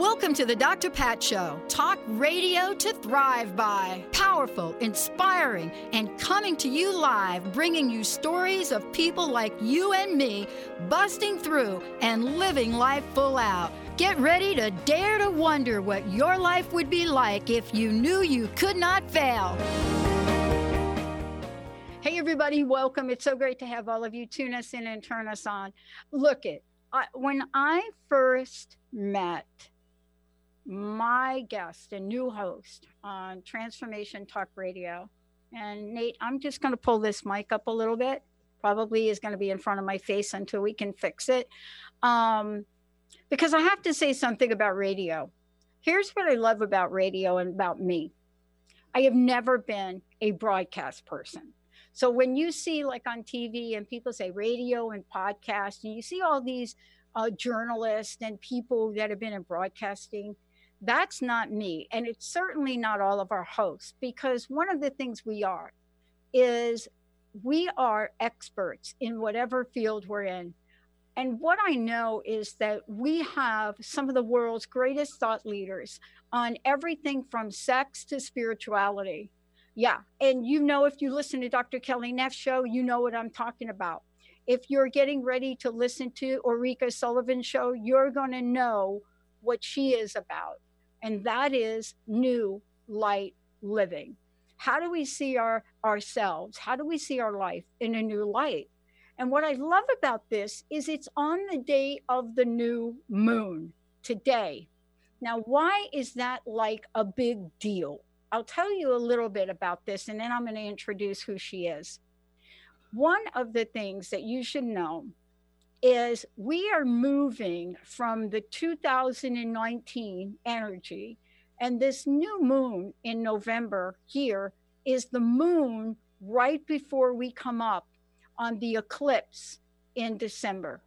Welcome to the Dr. Pat Show. Talk radio to thrive by. Powerful, inspiring, and coming to you live, bringing you stories of people like you and me busting through and living life full out. Get ready to dare to wonder what your life would be like if you knew you could not fail. Hey, everybody, welcome. It's so great to have all of you tune us in and turn us on. Look it, I, when I first met my guest and new host on Transformation Talk Radio. And Nate, I'm just going to pull this mic up a little bit. Probably is going to be in front of my face until we can fix it. Um, because I have to say something about radio. Here's what I love about radio and about me I have never been a broadcast person. So when you see, like on TV, and people say radio and podcast, and you see all these uh, journalists and people that have been in broadcasting, that's not me. And it's certainly not all of our hosts, because one of the things we are is we are experts in whatever field we're in. And what I know is that we have some of the world's greatest thought leaders on everything from sex to spirituality. Yeah. And you know, if you listen to Dr. Kelly Neff's show, you know what I'm talking about. If you're getting ready to listen to Ulrika Sullivan's show, you're going to know what she is about and that is new light living. How do we see our ourselves? How do we see our life in a new light? And what I love about this is it's on the day of the new moon today. Now, why is that like a big deal? I'll tell you a little bit about this and then I'm going to introduce who she is. One of the things that you should know is we are moving from the 2019 energy and this new moon in November here is the moon right before we come up on the eclipse in December.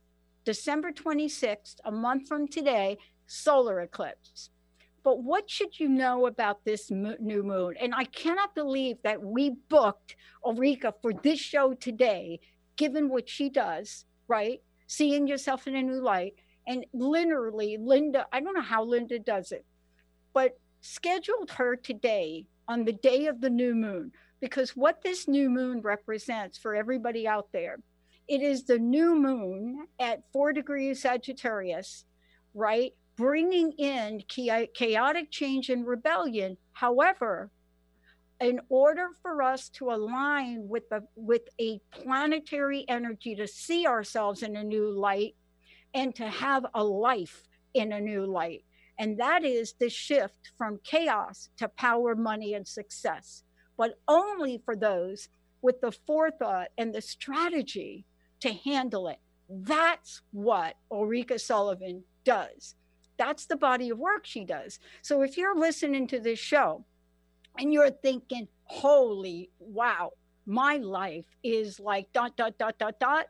December 26th, a month from today, solar eclipse. But what should you know about this new moon? And I cannot believe that we booked Ulrika for this show today, given what she does, right? Seeing yourself in a new light. And literally, Linda, I don't know how Linda does it, but scheduled her today on the day of the new moon because what this new moon represents for everybody out there, it is the new moon at four degrees Sagittarius, right? Bringing in chaotic change and rebellion. However, in order for us to align with the with a planetary energy to see ourselves in a new light and to have a life in a new light. And that is the shift from chaos to power money and success. But only for those with the forethought and the strategy to handle it. That's what ulrika sullivan does. That's the body of work she does. So if you're listening to this show and you're thinking, holy wow, my life is like dot, dot, dot, dot, dot.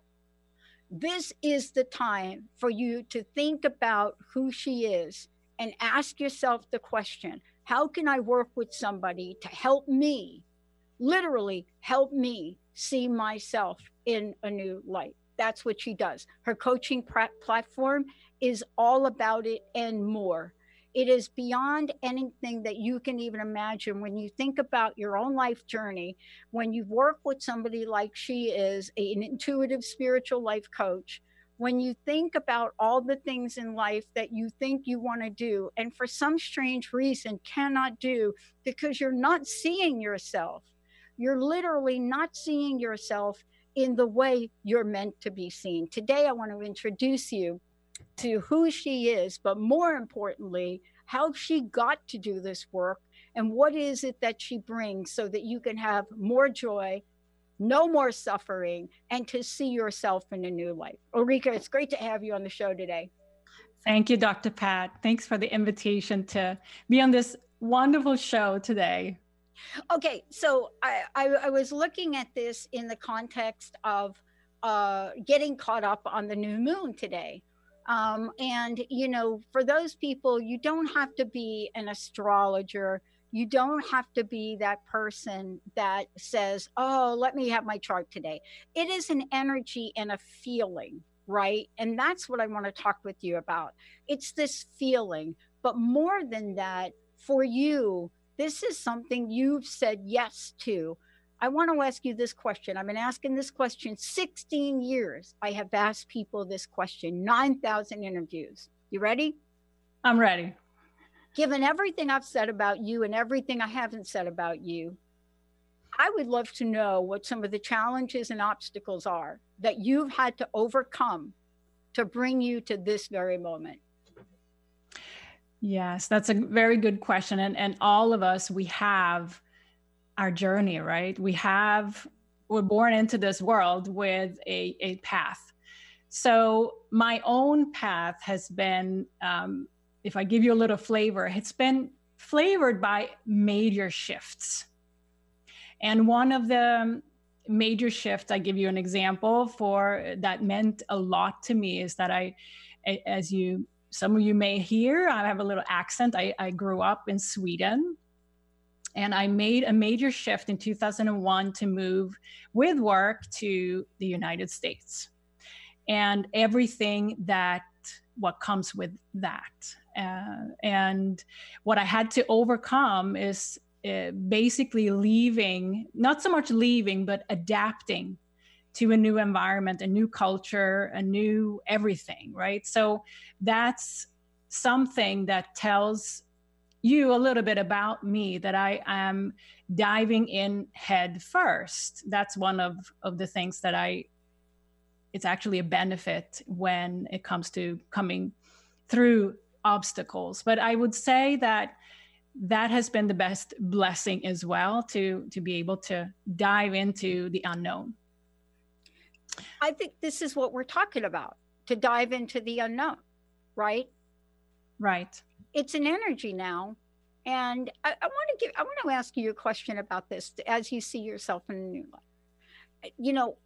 This is the time for you to think about who she is and ask yourself the question how can I work with somebody to help me, literally help me see myself in a new light? That's what she does. Her coaching platform is all about it and more it is beyond anything that you can even imagine. When you think about your own life journey when you work with somebody like she is an intuitive spiritual life coach when you think about all the things in life that you think you want to do and for some strange reason cannot do because you're not seeing yourself. You're literally not seeing yourself in the way you're meant to be seen. Today i want to introduce you to who she is, but more importantly, how she got to do this work and what is it that she brings so that you can have more joy, no more suffering, and to see yourself in a new light. Ulrika, it's great to have you on the show today. Thank you, Dr. Pat. Thanks for the invitation to be on this wonderful show today. Okay, so I, I, I was looking at this in the context of uh, getting caught up on the new moon today. Um, and, you know, for those people, you don't have to be an astrologer. You don't have to be that person that says, oh, let me have my chart today. It is an energy and a feeling, right? And that's what I want to talk with you about. It's this feeling. But more than that, for you, this is something you've said yes to. I want to ask you this question. I've been asking this question 16 years. I have asked people this question, 9,000 interviews. You ready? I'm ready. Given everything I've said about you and everything I haven't said about you, I would love to know what some of the challenges and obstacles are that you've had to overcome to bring you to this very moment. Yes, that's a very good question. And, and all of us, we have our journey, right? We have, we're born into this world with a, a path. So my own path has been, um, if I give you a little flavor, it's been flavored by major shifts. And one of the major shifts, I give you an example for that meant a lot to me is that I, as you some of you may hear I have a little accent. I, I grew up in Sweden and I made a major shift in 2001 to move with work to the United States and everything that what comes with that. Uh, and what I had to overcome is uh, basically leaving, not so much leaving, but adapting to a new environment, a new culture, a new everything, right? So that's something that tells you a little bit about me that I am diving in head first. That's one of, of the things that I, it's actually a benefit when it comes to coming through obstacles. But I would say that that has been the best blessing as well to to be able to dive into the unknown I think this is what we're talking about to dive into the unknown, right? Right. It's an energy now. And I, I want to give, I want to ask you a question about this as you see yourself in a new life. You know,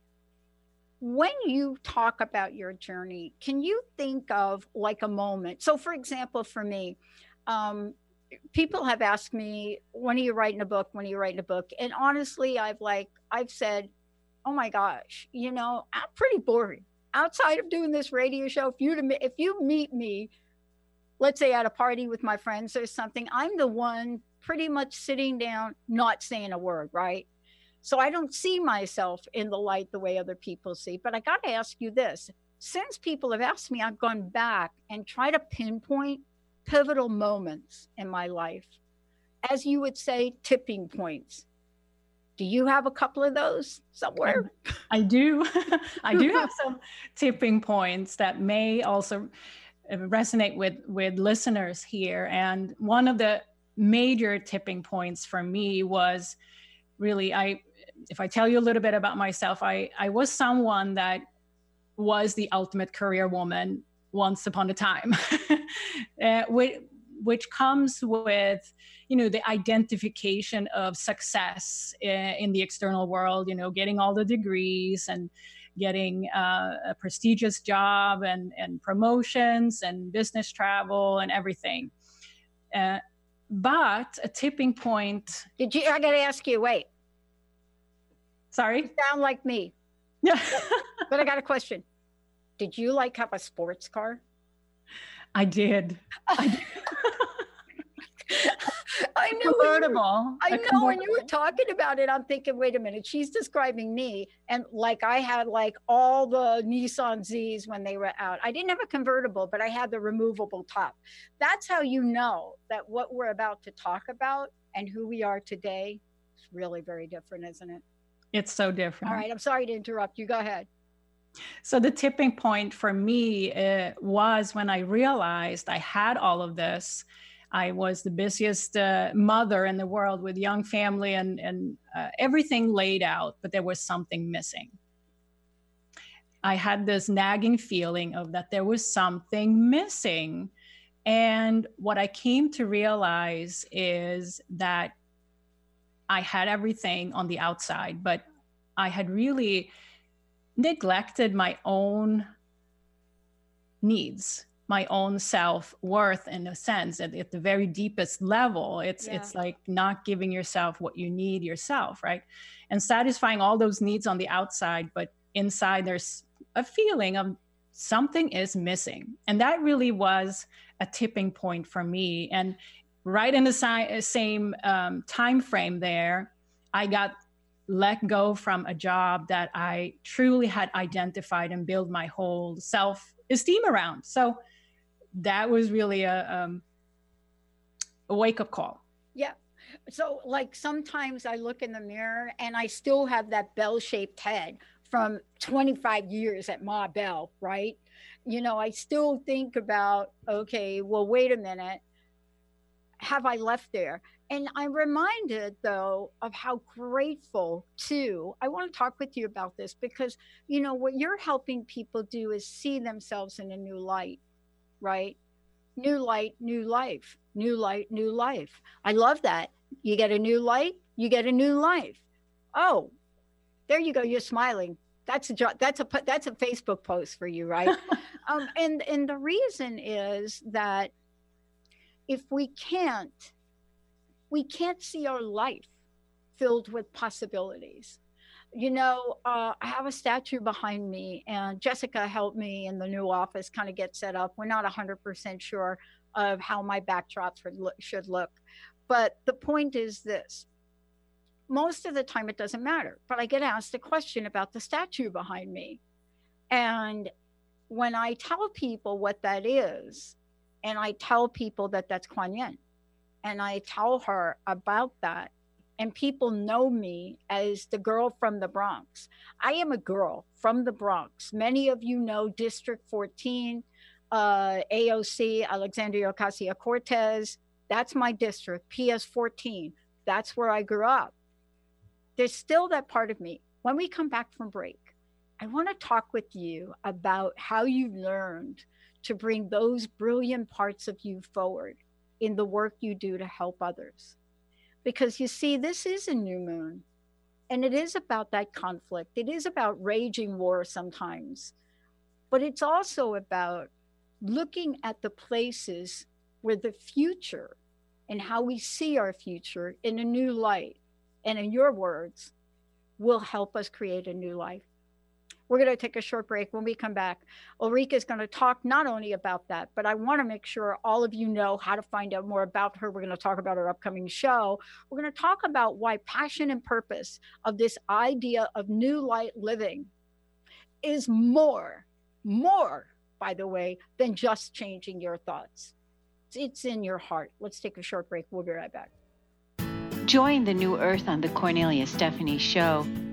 when you talk about your journey, can you think of like a moment? So, for example, for me, um, people have asked me, when are you writing a book? When are you writing a book? And honestly, I've like, I've said, oh my gosh, you know, I'm pretty boring. Outside of doing this radio show, if you if you meet me, let's say at a party with my friends or something, I'm the one pretty much sitting down, not saying a word, right? So I don't see myself in the light the way other people see. But I got to ask you this since people have asked me, I've gone back and try to pinpoint pivotal moments in my life, as you would say, tipping points. Do you have a couple of those somewhere? I do. I do have some tipping points that may also resonate with with listeners here. And one of the major tipping points for me was really I if I tell you a little bit about myself, I I was someone that was the ultimate career woman once upon a time, uh, which, which comes with you know the identification of success in the external world you know getting all the degrees and getting uh, a prestigious job and, and promotions and business travel and everything. Uh, but a tipping point did you i gotta ask you wait. Sorry? You sound like me. Yeah. But i got a question. Did you like have a sports car? I did, I did. I know. Convertible. I know when you were talking about it, I'm thinking, wait a minute, she's describing me. And like I had like all the Nissan Z's when they were out. I didn't have a convertible, but I had the removable top. That's how you know that what we're about to talk about and who we are today is really very different, isn't it? It's so different. All right. I'm sorry to interrupt you. Go ahead. So the tipping point for me uh, was when I realized I had all of this I was the busiest uh, mother in the world with young family and, and uh, everything laid out, but there was something missing. I had this nagging feeling of that there was something missing. And what I came to realize is that I had everything on the outside, but I had really neglected my own needs my own self-worth in a sense at, at the very deepest level it's yeah. it's like not giving yourself what you need yourself right? And satisfying all those needs on the outside but inside there's a feeling of something is missing. And that really was a tipping point for me. And right in the si- same um, time frame there i got let go from a job that i truly had identified and built my whole self esteem around. So that was really a um, a wake up call. Yeah. So like sometimes I look in the mirror and I still have that bell shaped head from 25 years at Ma Bell, right? You know, I still think about, okay, well, wait a minute. Have I left there? And I'm reminded, though, of how grateful, too. I want to talk with you about this because, you know, what you're helping people do is see themselves in a new light right? New light, new life, new light, new life. I love that. You get a new light, you get a new life. Oh, there you go. You're smiling. That's a job. that's a that's a Facebook post for you, right? um, and and the reason is that if we can't, we can't see our life filled with possibilities you know, uh, I have a statue behind me, and Jessica helped me in the new office kind of get set up. We're not 100% sure of how my backdrop should look, should look. But the point is this most of the time, it doesn't matter. But I get asked a question about the statue behind me. And when I tell people what that is, and I tell people that that's Kuan Yin, and I tell her about that, and people know me as the girl from the Bronx. I am a girl from the Bronx. Many of you know District 14, uh, AOC, Alexandria Ocasio Cortez. That's my district, PS 14. That's where I grew up. There's still that part of me. When we come back from break, I want to talk with you about how you learned to bring those brilliant parts of you forward in the work you do to help others because you see, this is a new moon and it is about that conflict. It is about raging war sometimes, but it's also about looking at the places where the future and how we see our future in a new light. And in your words, will help us create a new life. We're going to take a short break. When we come back, Ulrika is going to talk not only about that, but I want to make sure all of you know how to find out more about her. We're going to talk about her upcoming show. We're going to talk about why passion and purpose of this idea of new light living is more, more, by the way, than just changing your thoughts. It's in your heart. Let's take a short break. We'll be right back. Join the New Earth on the Cornelia Stephanie Show.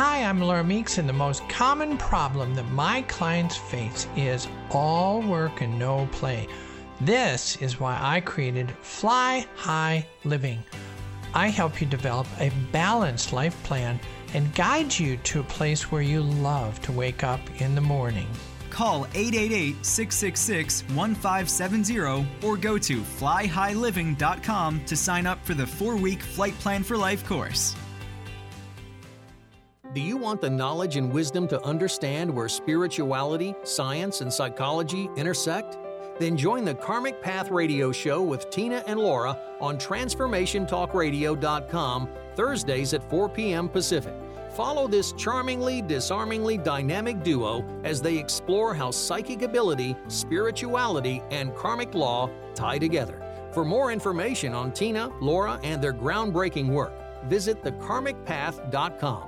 Hi, I'm Laura Meeks, and the most common problem that my clients face is all work and no play. This is why I created Fly High Living. I help you develop a balanced life plan and guide you to a place where you love to wake up in the morning. Call 888 666 1570 or go to flyhighliving.com to sign up for the four week Flight Plan for Life course. Do you want the knowledge and wisdom to understand where spirituality, science, and psychology intersect? Then join the Karmic Path Radio Show with Tina and Laura on TransformationTalkRadio.com Thursdays at 4 p.m. Pacific. Follow this charmingly, disarmingly dynamic duo as they explore how psychic ability, spirituality, and karmic law tie together. For more information on Tina, Laura, and their groundbreaking work, visit thekarmicpath.com.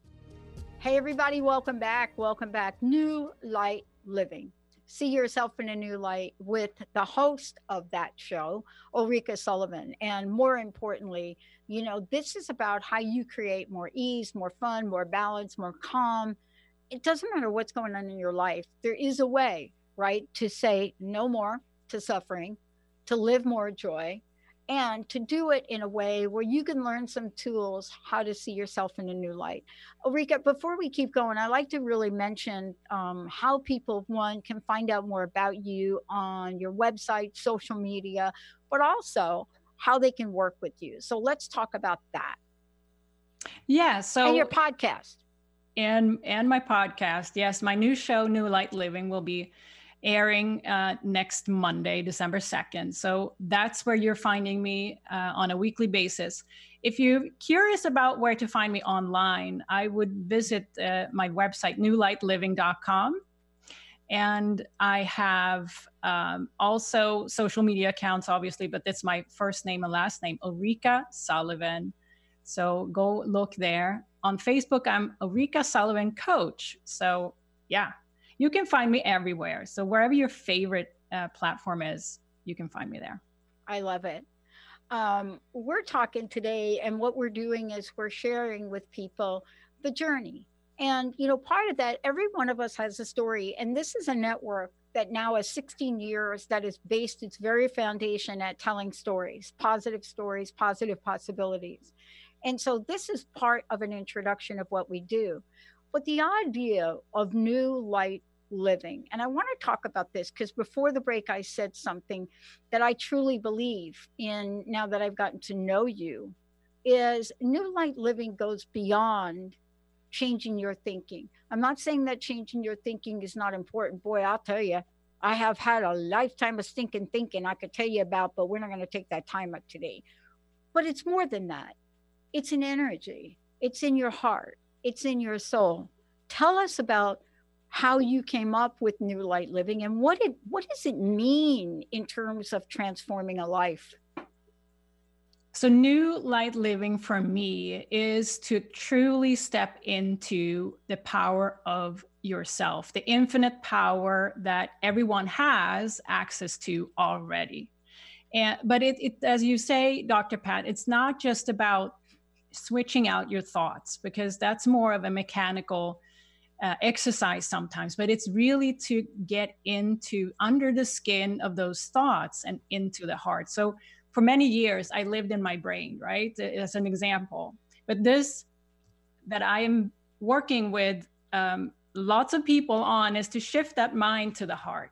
Hey, everybody, welcome back. Welcome back. New Light Living. See yourself in a new light with the host of that show, Ulrika Sullivan. And more importantly, you know, this is about how you create more ease, more fun, more balance, more calm. It doesn't matter what's going on in your life, there is a way, right, to say no more to suffering, to live more joy, and to do it in a way where you can learn some tools how to see yourself in a new light. Ulrika, before we keep going, I'd like to really mention um, how people, one, can find out more about you on your website, social media, but also how they can work with you. So let's talk about that. Yeah. So and your podcast. And and my podcast. Yes, my new show, New Light Living, will be airing uh, next Monday, December 2nd. So that's where you're finding me uh, on a weekly basis. If you're curious about where to find me online, I would visit uh, my website, newlightliving.com. And I have um, also social media accounts, obviously, but that's my first name and last name, Ulrika Sullivan. So go look there. On Facebook, I'm Ulrika Sullivan Coach. So, yeah, you can find me everywhere. So wherever your favorite uh, platform is, you can find me there. I love it. Um, we're talking today, and what we're doing is we're sharing with people the journey. And, you know, part of that, every one of us has a story. And this is a network that now has 16 years that is based its very foundation at telling stories, positive stories, positive possibilities. And so this is part of an introduction of what we do. But the idea of new light living. And I want to talk about this because before the break, I said something that I truly believe in now that I've gotten to know you is new light living goes beyond changing your thinking. I'm not saying that changing your thinking is not important. Boy, I'll tell you, I have had a lifetime of stinking thinking I could tell you about, but we're not going to take that time up today. But it's more than that. It's an energy. It's in your heart. It's in your soul. Tell us about how you came up with New Light Living and what it what does it mean in terms of transforming a life? So, new light living for me is to truly step into the power of yourself, the infinite power that everyone has access to already. And, but it, it, as you say, Dr. Pat, it's not just about switching out your thoughts because that's more of a mechanical uh, exercise sometimes, but it's really to get into under the skin of those thoughts and into the heart. So for many years, I lived in my brain, right? As an example. But this that I am working with um, lots of people on is to shift that mind to the heart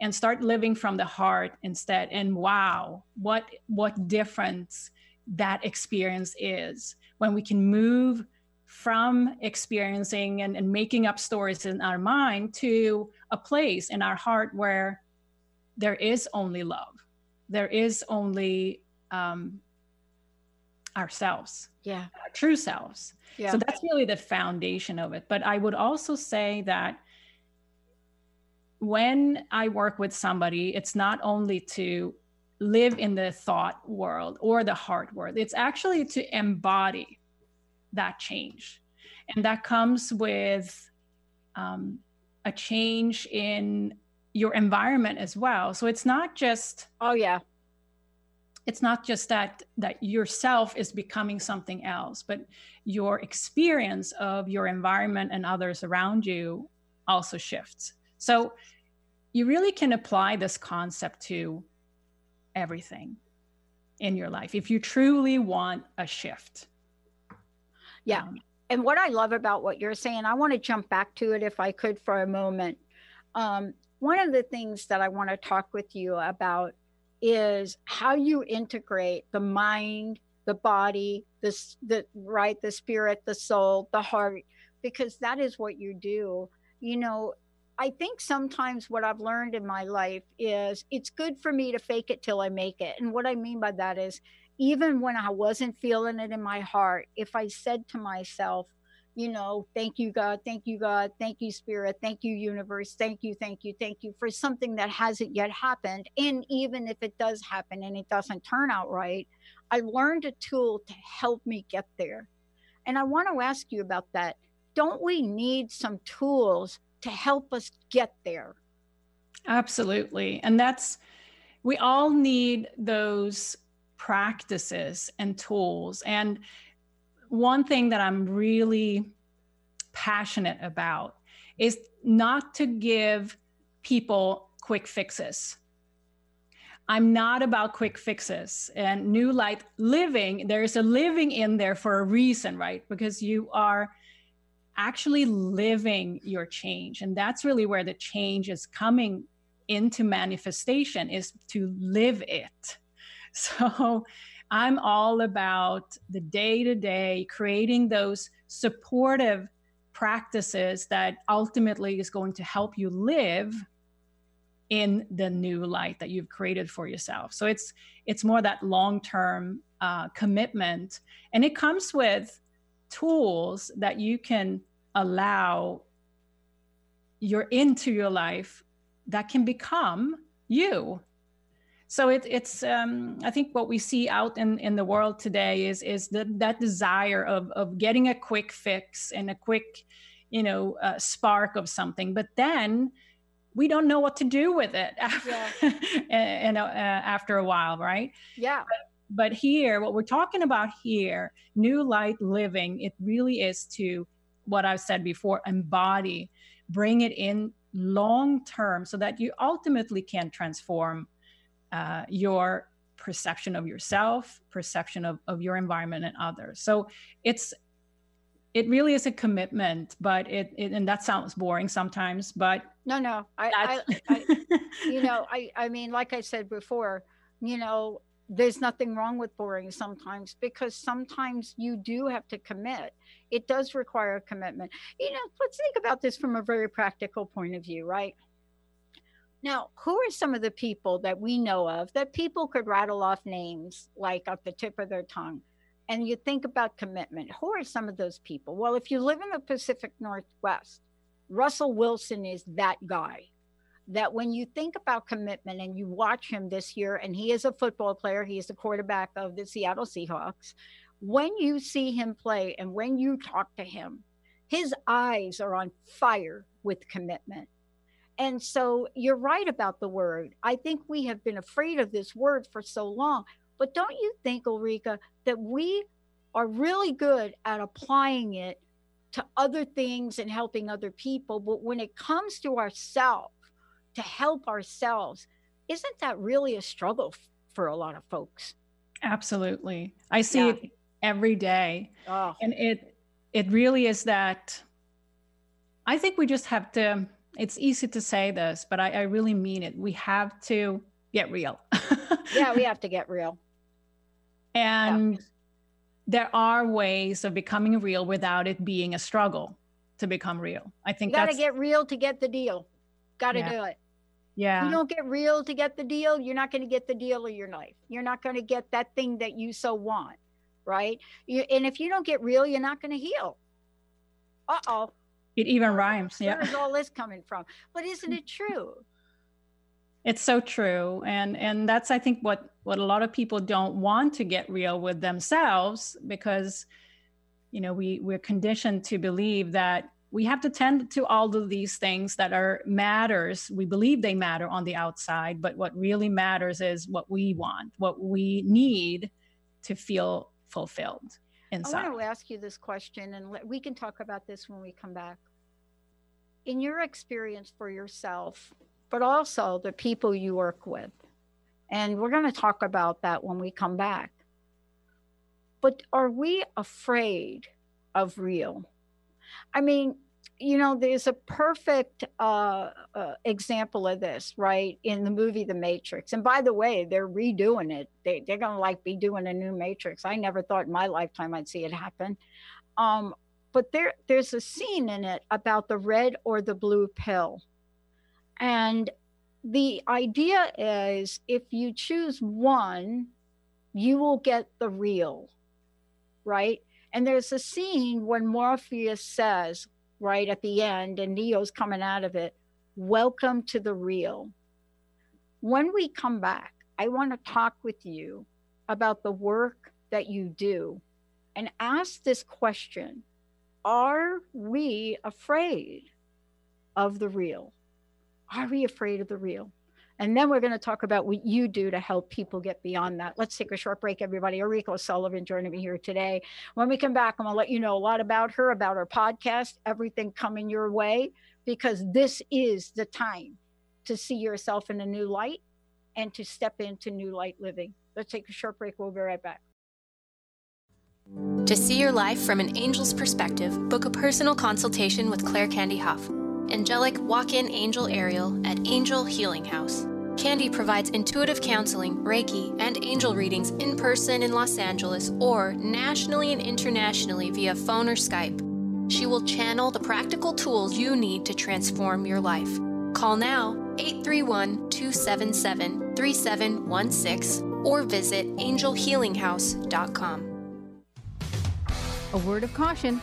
and start living from the heart instead. And wow, what what difference that experience is when we can move from experiencing and, and making up stories in our mind to a place in our heart where there is only love. There is only um, ourselves. Yeah. Our true selves. Yeah. so that's really the foundation of it. But i would also say that when i work with somebody it's not only to live in the thought world or the heart world. It's actually to embody that change. And that comes with um, a change in your environment as well. So it's not just oh yeah. It's not just that that yourself is becoming something else but your experience of your environment and others around you also shifts. So you really can apply this concept to everything in your life if you truly want a shift yeah um, and what i love about what you're saying i want to jump back to it if i could for a moment um, one of the things that i want to talk with you about is how you integrate the mind, the body, the, the right, the spirit, the soul, the heart, because that is what you do. You know, I think sometimes what I've learned in my life is it's good for me to fake it till I make it. And what I mean by that is, even when I wasn't feeling it in my heart, if I said to myself, you know, thank you, God, thank you, God, thank you, Spirit, thank you, universe, thank you, thank you, thank you for something that hasn't yet happened. And even if it does happen and it doesn't turn out right, I learned a tool to help me get there. And I want to ask you about that. Don't we need some tools to help us get there? Absolutely. And that's, we all need those practices and tools. And one thing that I'm really passionate about is not to give people quick fixes. I'm not about quick fixes and new light living. There's a living in there for a reason, right? Because you are actually living your change. And that's really where the change is coming into manifestation is to live it. So I'm all about the day to day, creating those supportive practices that ultimately is going to help you live in the new light that you've created for yourself. So it's it's more that long term uh, commitment, and it comes with tools that you can allow your into your life that can become you so it, it's um, i think what we see out in, in the world today is is the, that desire of, of getting a quick fix and a quick you know uh, spark of something. But then we don't know what to do with it after, yeah. and, uh, after a while right? Yeah. But, but here what we're talking about here new light living it really is to what i've said before embody bring it in long term so that you ultimately can transform uh, your perception of yourself, perception of, of your environment and others. So it's it really is a commitment, but it, it and that sounds boring sometimes, but no, no, I, I, I you know, I, I mean, like I said before, you know, there's nothing wrong with boring sometimes because sometimes you do have to commit. It does require a commitment. You know, let's think about this from a very practical point of view, right? Now, who are some of the people that we know of that people could rattle off names like off the tip of their tongue? And you think about commitment. Who are some of those people? Well, if you live in the Pacific Northwest, Russell Wilson is that guy. That when you think about commitment and you watch him this year, and he is a football player, he is the quarterback of the Seattle Seahawks. When you see him play and when you talk to him, his eyes are on fire with commitment and so you're right about the word. I think we have been afraid of this word for so long. But don't you think, Ulrika, that we are really good at applying it to other things and helping other people? But when it comes to ourselves, to help ourselves, isn't that really a struggle for a lot of folks? Absolutely. I see yeah. it every day. Oh. And it it really is that I think we just have to it's easy to say this, but I, I really mean it. We have to get real. yeah, we have to get real. And yeah. there are ways of becoming real without it being a struggle to become real. I think you got to get real to get the deal. Got to yeah. do it. Yeah. You don't get real to get the deal, you're not going to get the deal of your life. You're not going to get that thing that you so want, right? You, and if you don't get real, you're not going to heal. Uh oh. It even rhymes. Yeah. Where's all this coming from? But isn't it true? It's so true. And and that's I think what what a lot of people don't want to get real with themselves because you know we we're conditioned to believe that we have to tend to all of these things that are matters we believe they matter on the outside but what really matters is what we want what we need to feel fulfilled inside i want to ask you this question and we can talk about this when we come back. In your experience for yourself but also the people you work with and we're going to talk about that when we come back. But are we afraid of real? I mean, you know, there's a perfect uh, uh, example of this, right, in the movie The Matrix. And by the way, they're redoing it. They, they're going to like be doing a new Matrix. I never thought in my lifetime I'd see it happen. Um, but there, there's a scene in it about the red or the blue pill. And the idea is if you choose one, you will get the real, right? And there's a scene when Morpheus says, right at the end, and Neo's coming out of it, Welcome to the real. When we come back, I want to talk with you about the work that you do and ask this question Are we afraid of the real? Are we afraid of the real? And then we're going to talk about what you do to help people get beyond that. Let's take a short break, everybody. Ulrika Sullivan joining me here today. When we come back, I'm going to let you know a lot about her, about her podcast, everything coming your way, because this is the time to see yourself in a new light and to step into new light living. Let's take a short break. We'll be right back. To see your life from an angel's perspective, book a personal consultation with Claire Candy Huff angelic walk in angel Ariel at Angel Healing House. Candy provides intuitive counseling, Reiki, and angel readings in person in Los Angeles or nationally and internationally via phone or Skype. She will channel the practical tools you need to transform your life. Call now 831 277 3716 or visit angelhealinghouse.com. A word of caution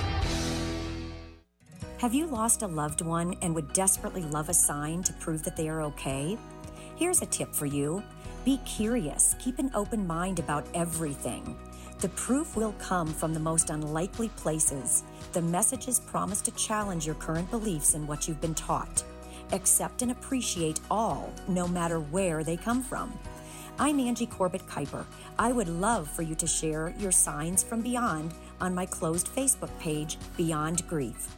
Have you lost a loved one and would desperately love a sign to prove that they are okay? Here's a tip for you be curious, keep an open mind about everything. The proof will come from the most unlikely places. The messages promise to challenge your current beliefs and what you've been taught. Accept and appreciate all, no matter where they come from. I'm Angie Corbett Kuiper. I would love for you to share your signs from beyond on my closed Facebook page, Beyond Grief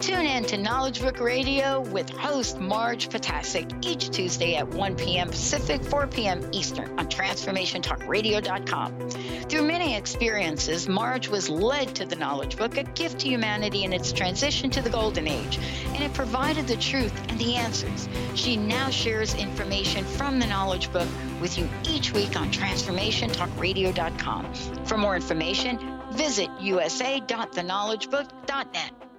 Tune in to Knowledge Book Radio with host Marge Potasic each Tuesday at 1 p.m. Pacific, 4 p.m. Eastern on TransformationTalkRadio.com. Through many experiences, Marge was led to the Knowledge Book, a gift to humanity in its transition to the Golden Age, and it provided the truth and the answers. She now shares information from the Knowledge Book with you each week on TransformationTalkRadio.com. For more information, visit usa.theknowledgebook.net.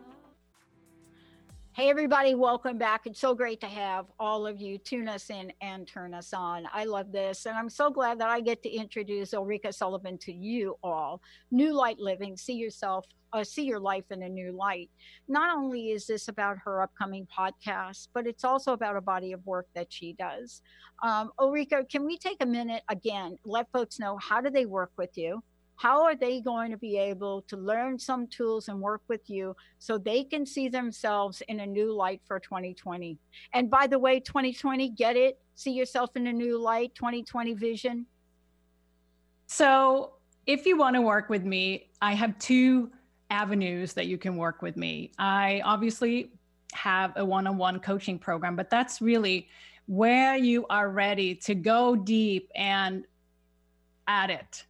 Hey, everybody, welcome back. It's so great to have all of you tune us in and turn us on. I love this. And I'm so glad that I get to introduce Ulrika Sullivan to you all. New Light Living, see yourself, uh, see your life in a new light. Not only is this about her upcoming podcast, but it's also about a body of work that she does. Um, Ulrika, can we take a minute again, let folks know how do they work with you? How are they going to be able to learn some tools and work with you so they can see themselves in a new light for 2020 and by the way 2020 get it? See yourself in a new light 2020 vision? So if you want to work with me i have two avenues that you can work with me. I obviously have a one-on-one coaching program but that's really where you are ready to go deep and at it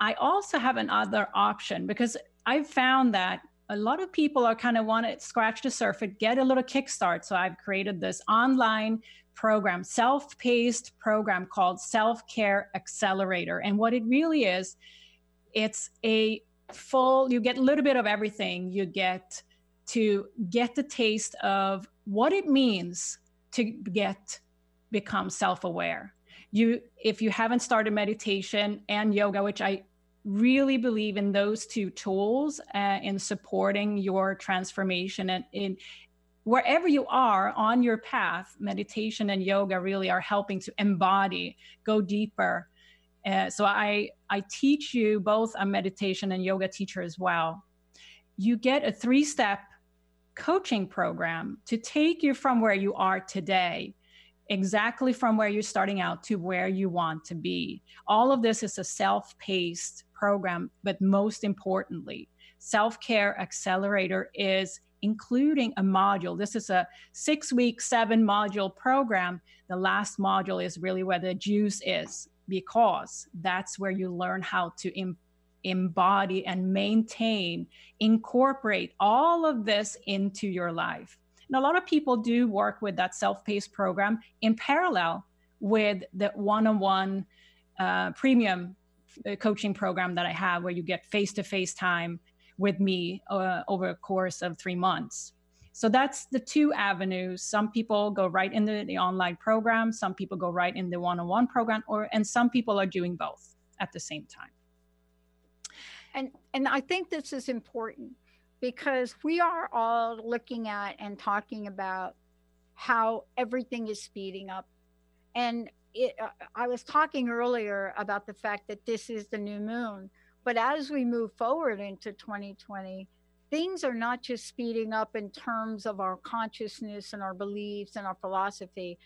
I also have another option because I've found that a lot of people are kind of want to scratch the surface, get a little kickstart. So I've created this online program, self paced program called Self Care Accelerator. And what it really is, it's a full, you get a little bit of everything. You get to get the taste of what it means to get become self-aware you if you haven't started meditation and yoga which i really believe in those two tools uh, in supporting your transformation and in wherever you are on your path meditation and yoga really are helping to embody go deeper uh, so i i teach you both a meditation and yoga teacher as well you get a three step coaching program to take you from where you are today exactly from where you're starting out to where you want to be. All of this is a self paced program, but most importantly, Self Care Accelerator is including a module. This is a six week, seven module program. The last module is really where the juice is because that's where you learn how to Im- embody and maintain, incorporate all of this into your life. And a lot of people do work with that self paced program in parallel with the one on one premium coaching program that I have where you get face to face time with me uh, over a course of three months. So that's the two avenues. Some people go right into the online program, some people go right in the one-on-one program, or and some people are doing both at the same time. And and I think this is important because we are all looking at and talking about how everything is speeding up. And it, uh, I was talking earlier about the fact that this is the new moon, but as we move forward into 2020, things are not just speeding up in terms of our consciousness and our beliefs and our philosophy.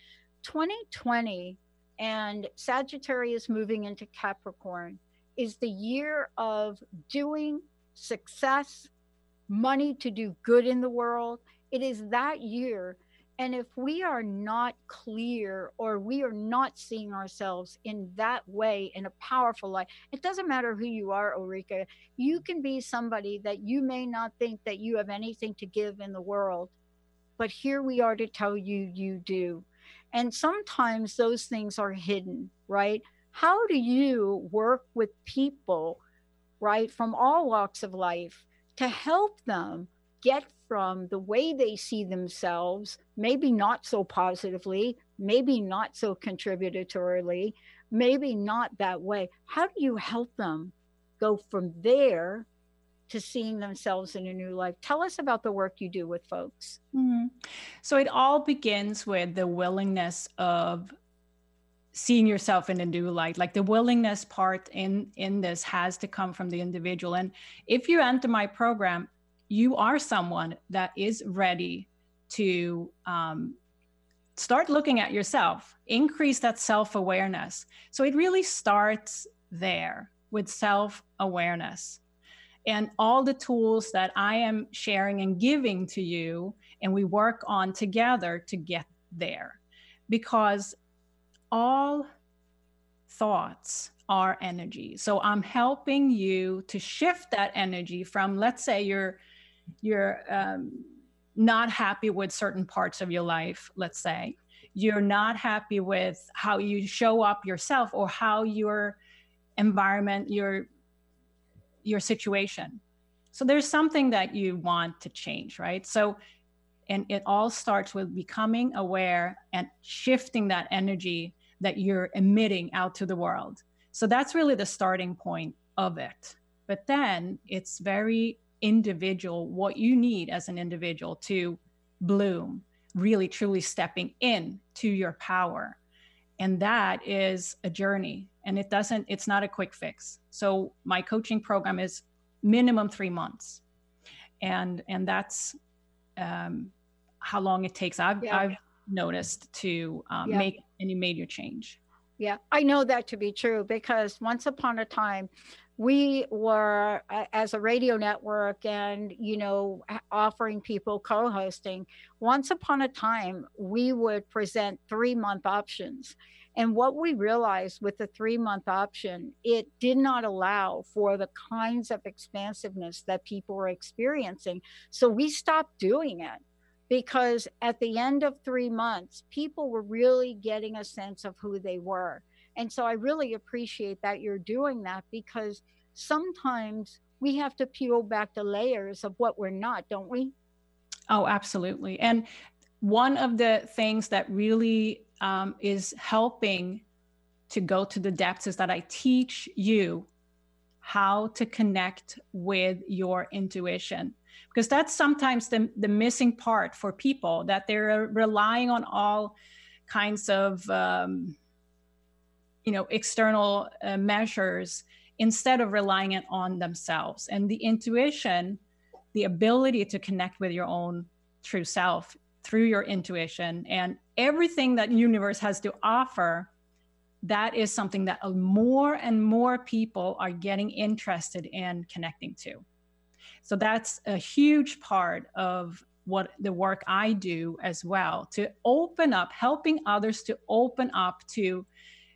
2020 and Sagittarius moving into Capricorn is the year of doing success, money to do good in the world. It is that year and if we are not clear or we are not seeing ourselves in that way, in a powerful light, it doesn't matter who you are, Ulrika. You can be somebody that you may not think that you have anything to give in the world, but here we are to tell you you do. And sometimes those things are hidden, right? How do you work with people, right, from all walks of life to help them get from the way they see themselves, maybe not so positively, maybe not so contributorily, maybe not that way. How do you help them go from there to seeing themselves in a new life? Tell us about the work you do with folks. Mm-hmm. So it all begins with the willingness of seeing yourself in a new light like the willingness part in in this has to come from the individual and if you enter my program you are someone that is ready to um, start looking at yourself, increase that self awareness. So it really starts there with self awareness. And all the tools that I am sharing and giving to you, and we work on together to get there. Because all thoughts are energy. So I'm helping you to shift that energy from, let's say, you're you're um, not happy with certain parts of your life, let's say, you're not happy with how you show up yourself or how your environment, your your situation. So there's something that you want to change, right? So and it all starts with becoming aware and shifting that energy that you're emitting out to the world so that's really the starting point of it but then it's very individual what you need as an individual to bloom really truly stepping in to your power. And that is a journey. And it doesn't it's not a quick fix. So my coaching program is minimum three months. And and that's um, how long it takes. I've, yeah. I've noticed to um, yeah. make any major change. Yeah. I know that to be true because once upon a time we were as a radio network and you know offering people co-hosting once upon a time we would present three month options. And what we realized with the three month option it did not allow for the kinds of expansiveness that people were experiencing. So we stopped doing it because at the end of three months people were really getting a sense of who they were and so I really appreciate that you're doing that because sometimes we have to peel back the layers of what we're not, don't we? Oh, absolutely. And one of the things that really um, is helping to go to the depths is that I teach you how to connect with your intuition because that's sometimes the, the missing part for people that they're relying on all kinds of um, you know external uh, measures instead of relying it on themselves. And the intuition the ability to connect with your own true self through your intuition and everything that universe has to offer that is something that more and more people are getting interested in connecting to. So that's a huge part of what the work i do as well to open up helping others to open up to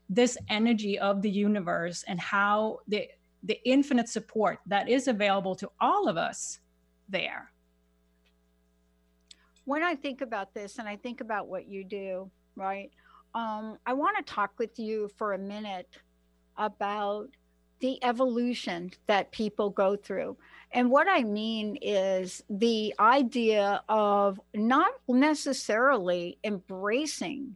this energy of the universe and how the the infinite support that is available to all of us there. When i think about this and i think about what you do right um, i want to talk with you for a minute about the evolution that people go through. And what I mean is the idea of not necessarily embracing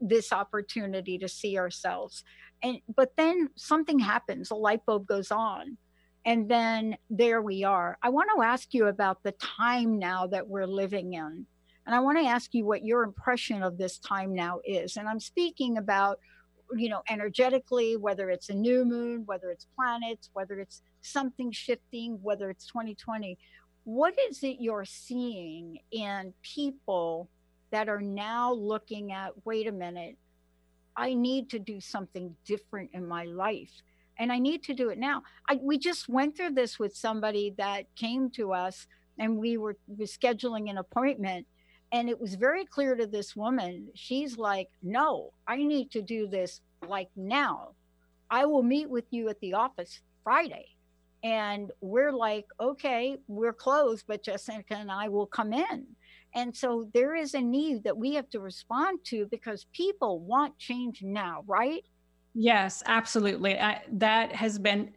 this opportunity to see ourselves. And but then something happens a light bulb goes on and then there we are. I want to ask you about the time now that we're living in and i want to ask you what your impression of this time now is. And i'm speaking about you know energetically whether it's a new moon whether it's planets whether it's something shifting whether it's 2020 what is it you're seeing in people that are now looking at wait a minute, I need to do something different in my life. And I need to do it now. I, we just went through this with somebody that came to us and we were, were scheduling an appointment. And it was very clear to this woman, she's like, no, I need to do this like now. I will meet with you at the office Friday. And we're like, okay, we're closed, but Jessica and I will come in. And so there is a need that we have to respond to because people want change now, right? Yes, absolutely. I, that has been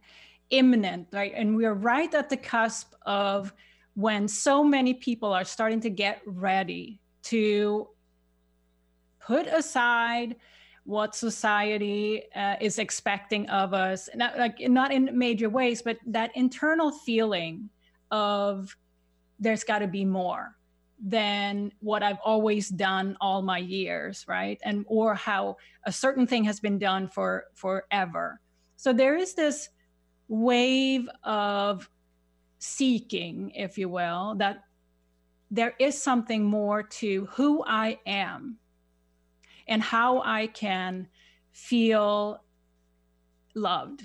imminent, right? And we're right at the cusp of when so many people are starting to get ready to put aside what society uh, is expecting of us not like not in major ways but that internal feeling of there's got to be more than what I've always done all my years, right? And or how a certain thing has been done for forever. So there is this wave of seeking, if you will, that there is something more to who I am and how I can feel loved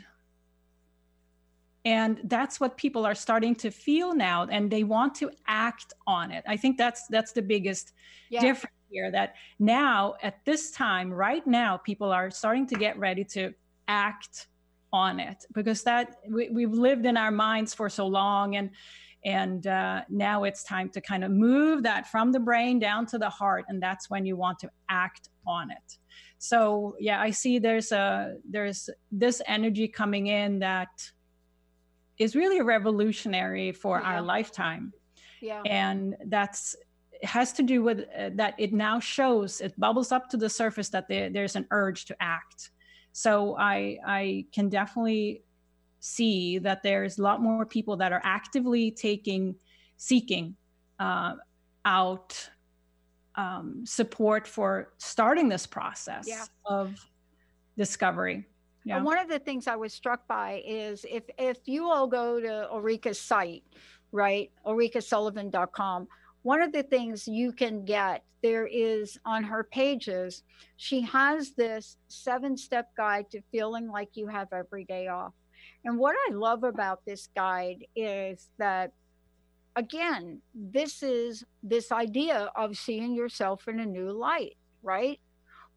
and that's what people are starting to feel now and they want to act on it i think that's that's the biggest yeah. difference here that now at this time right now people are starting to get ready to act on it because that we, we've lived in our minds for so long and and uh, now it's time to kind of move that from the brain down to the heart and that's when you want to act on it so yeah i see there's a there's this energy coming in that is really revolutionary for yeah. our lifetime. Yeah. And that's has to do with uh, that it now shows it bubbles up to the surface that there, there's an urge to act so i i can definitely see that there's a lot more people that are actively taking seeking uh, out um, support for starting this process Yeah. of discovery yeah. And one of the things I was struck by is if if you all go to Ulrika's site, right, ulrikasullivan.com, one of the things you can get there is on her pages, she has this seven-step guide to feeling like you have every day off. And what I love about this guide is that again, this is this idea of seeing yourself in a new light, right?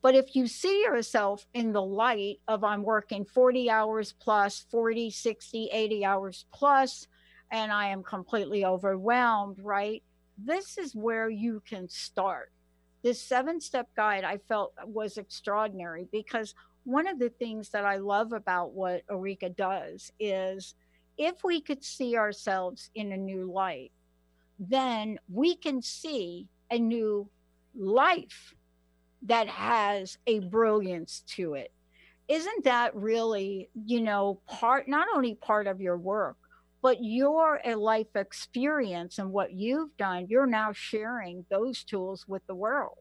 But if you see yourself in the light of I'm working 40 hours plus, 40, 60, 80 hours plus, and I am completely overwhelmed, right? This is where you can start. This seven step guide I felt was extraordinary because one of the things that I love about what Ulrika does is if we could see ourselves in a new light, then we can see a new life that has a brilliance to it. Isn't that really, you know, part, not only part of your work, but your a life experience and what you've done, you're now sharing those tools with the world.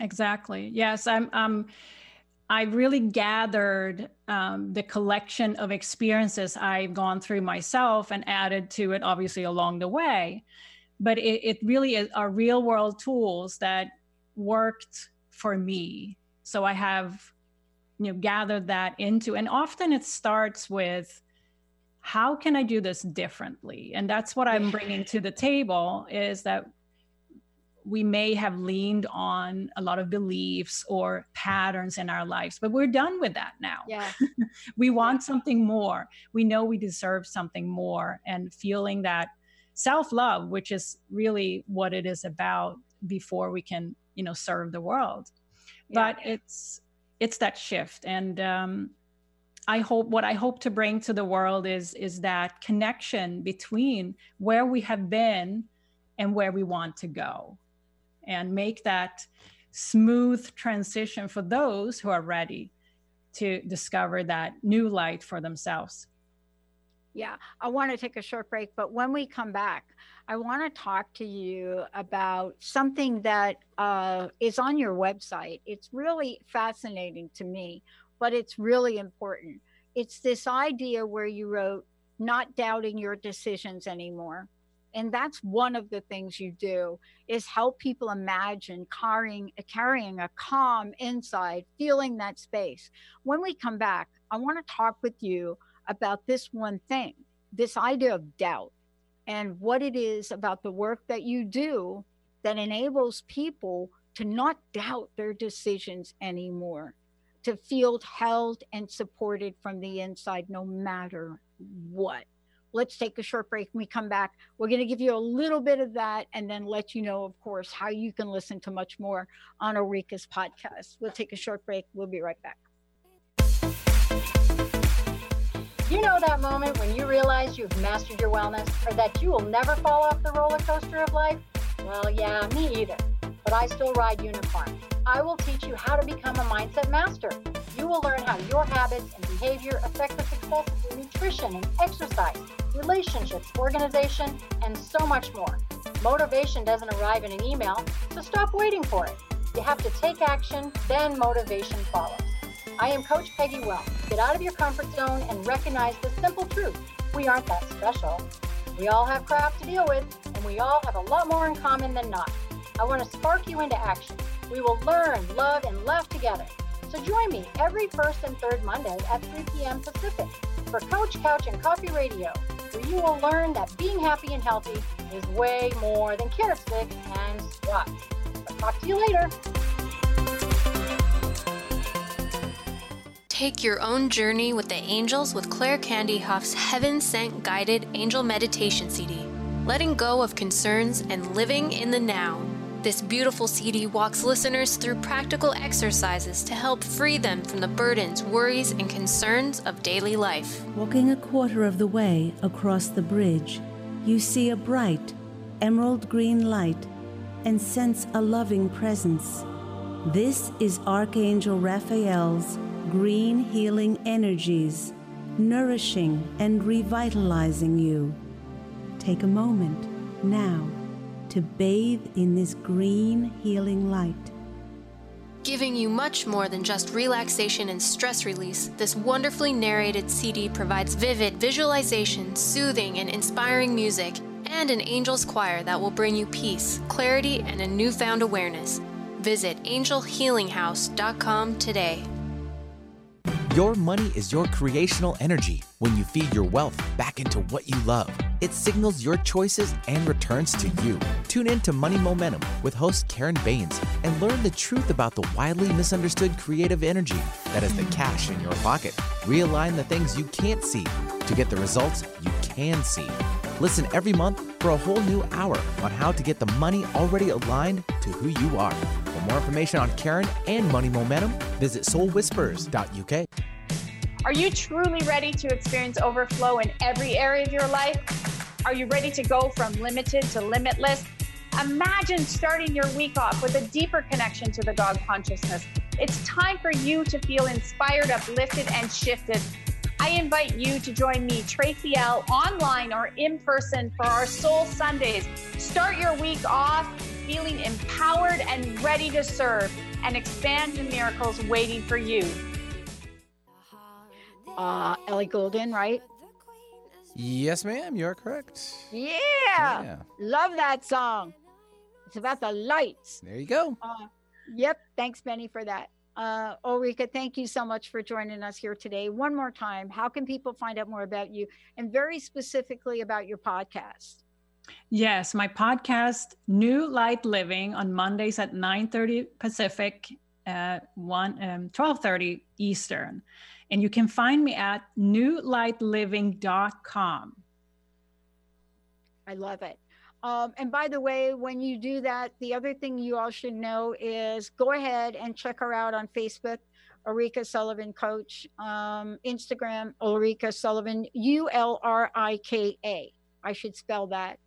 Exactly. Yes, I'm. Um, I really gathered um, the collection of experiences I've gone through myself and added to it, obviously along the way. But it, it really is are real world tools that worked for me. So I have, you know, gathered that into, and often it starts with how can I do this differently? And that's what I'm bringing to the table is that we may have leaned on a lot of beliefs or patterns in our lives, but we're done with that now. Yeah. we want something more. We know we deserve something more and feeling that self-love, which is really what it is about before we can, you know, serve the world. But it's it's that shift and um I hope what I hope to bring to the world is is that connection between where we have been and where we want to go and make that smooth transition for those who are ready to discover that new light for themselves. Yeah, I want to take a short break, but when we come back, I want to talk to you about something that uh, is on your website. It's really fascinating to me, but it's really important. It's this idea where you wrote, not doubting your decisions anymore. And that's one of the things you do is help people imagine carrying carrying a calm inside, feeling that space. When we come back, I want to talk with you about this one thing, this idea of doubt and what it is about the work that you do that enables people to not doubt their decisions anymore, to feel held and supported from the inside no matter what. Let's take a short break. When we come back, we're going to give you a little bit of that and then let you know, of course, how you can listen to much more on Ulrika's podcast. We'll take a short break. We'll be right back. You know that moment when you realize you've mastered your wellness or that you will never fall off the roller coaster of life? Well, yeah, me either. But I still ride unicorn. I will teach you how to become a mindset master. You will learn how your habits and behavior affect the success of your nutrition and exercise, relationships, organization, and so much more. Motivation doesn't arrive in an email, so stop waiting for it. You have to take action, then motivation follows. I am Coach Peggy Well. Get out of your comfort zone and recognize the simple truth. We aren't that special. We all have crap to deal with, and we all have a lot more in common than not. I want to spark you into action. We will learn, love, and laugh together. So join me every first and third Monday at 3 p.m. Pacific for Coach Couch and Coffee Radio, where you will learn that being happy and healthy is way more than carrot sticks and squats. I'll talk to you later. Take your own journey with the angels with Claire Candy Hough's Heaven Sent Guided Angel Meditation CD. Letting go of concerns and living in the now. This beautiful CD walks listeners through practical exercises to help free them from the burdens, worries, and concerns of daily life. Walking a quarter of the way across the bridge, you see a bright, emerald green light and sense a loving presence. This is Archangel Raphael's green healing energies, nourishing and revitalizing you. Take a moment now to bathe in this green healing light. Giving you much more than just relaxation and stress release, this wonderfully narrated CD provides vivid visualization, soothing, and inspiring music, and an angel's choir that will bring you peace, clarity, and a newfound awareness. Visit angelhealinghouse.com today. Your money is your creational energy. When you feed your wealth back into what you love, it signals your choices and returns to you. Tune in to Money Momentum with host Karen Baines and learn the truth about the widely misunderstood creative energy that is the cash in your pocket. Realign the things you can't see to get the results you can see. Listen every month for a whole new hour on how to get the money already aligned to who you are. For more information on Karen and Money Momentum, visit soulwhispers.uk. Are you truly ready to experience overflow in every area of your life? Are you ready to go from limited to limitless? Imagine starting your week off with a deeper connection to the God consciousness. It's time for you to feel inspired, uplifted, and shifted. I invite you to join me, Tracy L, online or in person for our Soul Sundays. Start your week off feeling empowered and ready to serve and expand the miracles waiting for you uh, Ellie Goulding, right? Yes, ma'am. You're correct. Yeah. yeah. Love that song. It's about the lights. There you go. Uh, yep. Thanks, Benny, for that. Uh, Ulrika, thank you so much for joining us here today. One more time, how can people find out more about you and very specifically about your podcast? Yes, my podcast, New Light Living, on Mondays at 9:30 Pacific, at 1 um, 12:30 Eastern. And you can find me at newlightliving.com. I love it. Um, and by the way, when you do that, the other thing you all should know is go ahead and check her out on Facebook, Ulrika Sullivan Coach, um, Instagram, Ulrika Sullivan, U L R I K A. I should spell that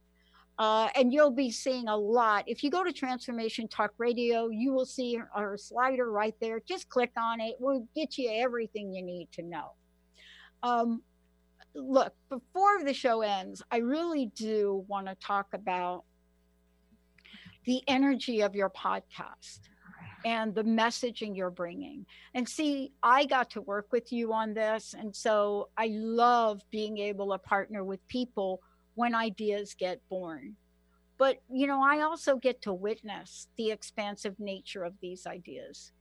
uh, and you'll be seeing a lot. If you go to Transformation Talk Radio, you will see our slider right there. Just click on it. We'll get you everything you need to know. Um, look, before the show ends, I really do want to talk about the energy of your podcast and the messaging you're bringing. And see, I got to work with you on this. And so I love being able to partner with people when ideas get born. But, you know, I also get to witness the expansive nature of these ideas.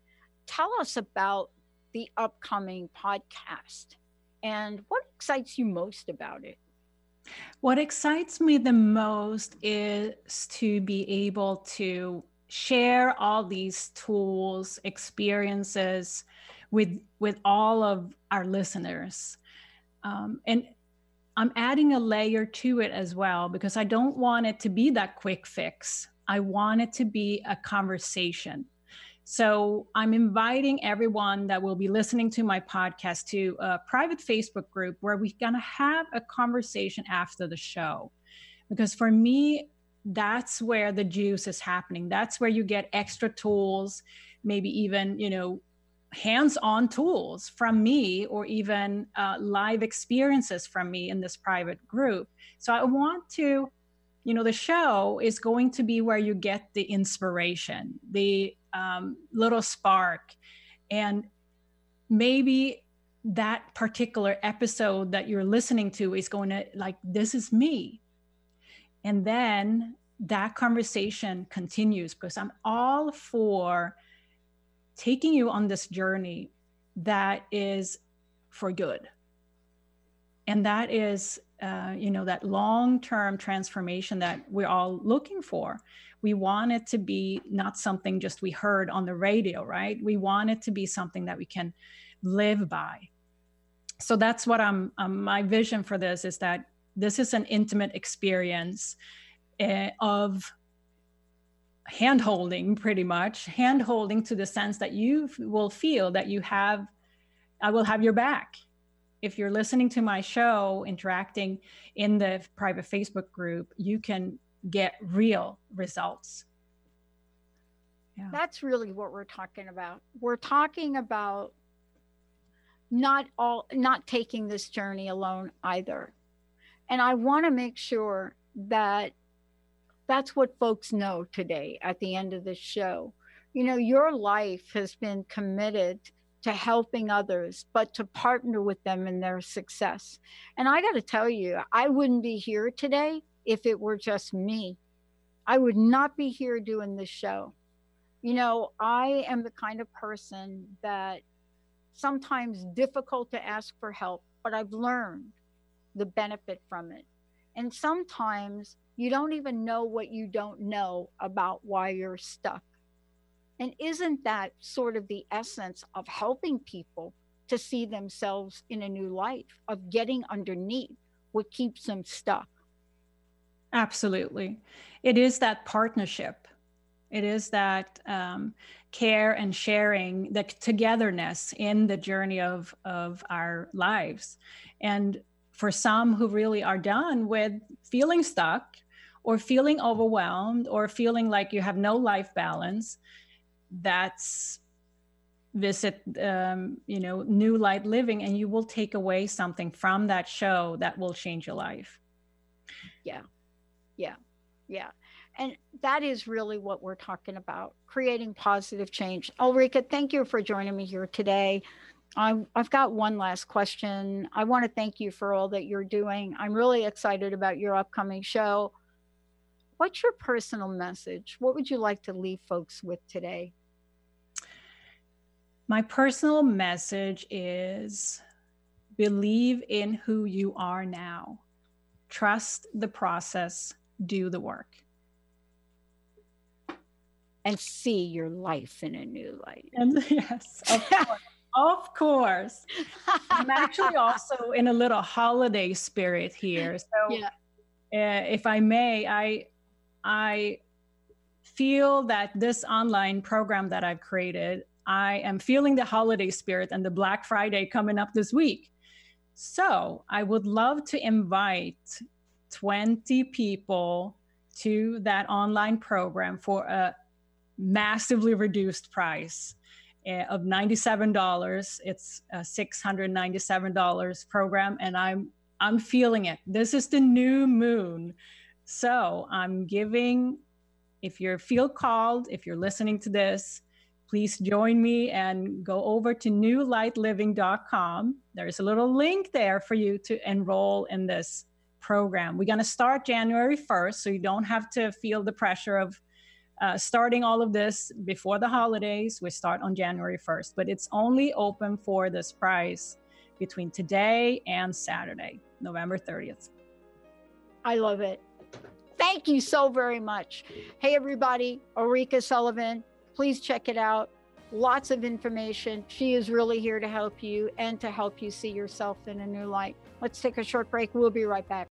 Tell us about the upcoming podcast and what excites you most about it? What excites me the most is to be able to share all these tools, experiences with with all of our listeners. Um, and I'm adding a layer to it as well because I don't want it to be that quick fix. I want it to be a conversation. So I'm inviting everyone that will be listening to my podcast to a private Facebook group where we're going to have a conversation after the show. Because for me, that's where the juice is happening. That's where you get extra tools, maybe even, you know, hands-on tools from me or even uh, live experiences from me in this private group. So i want to you know the show is going to be where you get the inspiration the um, little spark. And maybe that particular episode that you're listening to is going to like this is me. And then that conversation continues because i'm all for taking you on this journey that is for good. And that is uh, you know that long-term transformation that we're all looking for. We want it to be not something just we heard on the radio right? We want it to be something that we can live by. So that's what i'm um, my vision for this is that this is an intimate experience uh, of hand holding pretty much hand holding to the sense that you will feel that you have i will have your back if you're listening to my show interacting in the private facebook group you can get real results Yeah. That's really what we're talking about. We're talking about not all not taking this journey alone either. And I want to make sure that that's what folks know today at the end of the show. You know, your life has been committed to helping others, but to partner with them in their success. And I got to tell you, I wouldn't be here today if it were just me. I would not be here doing this show. You know, I am the kind of person that sometimes difficult to ask for help, but I've learned the benefit from it. And sometimes you don't even know what you don't know about why you're stuck. And isn't that sort of the essence of helping people to see themselves in a new light, of getting underneath what keeps them stuck? Absolutely. It is that partnership. It is that um, care and sharing, the togetherness in the journey of, of our lives. And for some who really are done with feeling stuck or feeling overwhelmed or feeling like you have no life balance, that's visit um, you know new light living and you will take away something from that show that will change your life. Yeah. Yeah. Yeah. And that is really what we're talking about creating positive change. Ulrika thank you for joining me here today I, i've got one last question. I want to thank you for all that you're doing. I'm really excited about your upcoming show. What's your personal message? What would you like to leave folks with today? My personal message is believe in who you are now, trust the process, do the work. And see your life in a new light. And yes, of course. Of course. I'm actually also in a little holiday spirit here. So, yeah. uh, if I may, I I feel that this online program that I've created I am feeling the holiday spirit and the Black Friday coming up this week. So I would love to invite 20 people to that online program for a massively reduced price Eh, of $97. It's a $697 program and I'm I'm feeling it. This is the new moon. So I'm giving if you feel called, if you're listening to this, please join me and go over to newlightliving.com. There's a little link there for you to enroll in this program. We're going to start January 1st, so you don't have to feel the pressure of uh, starting all of this before the holidays. We start on January 1st, but it's only open for this price between today and Saturday, November 30th. I love it. Thank you so very much. Hey, everybody, Ulrika Sullivan, Please check it out. Lots of information. She is really here to help you and to help you see yourself in a new light. Let's take a short break. We'll be right back.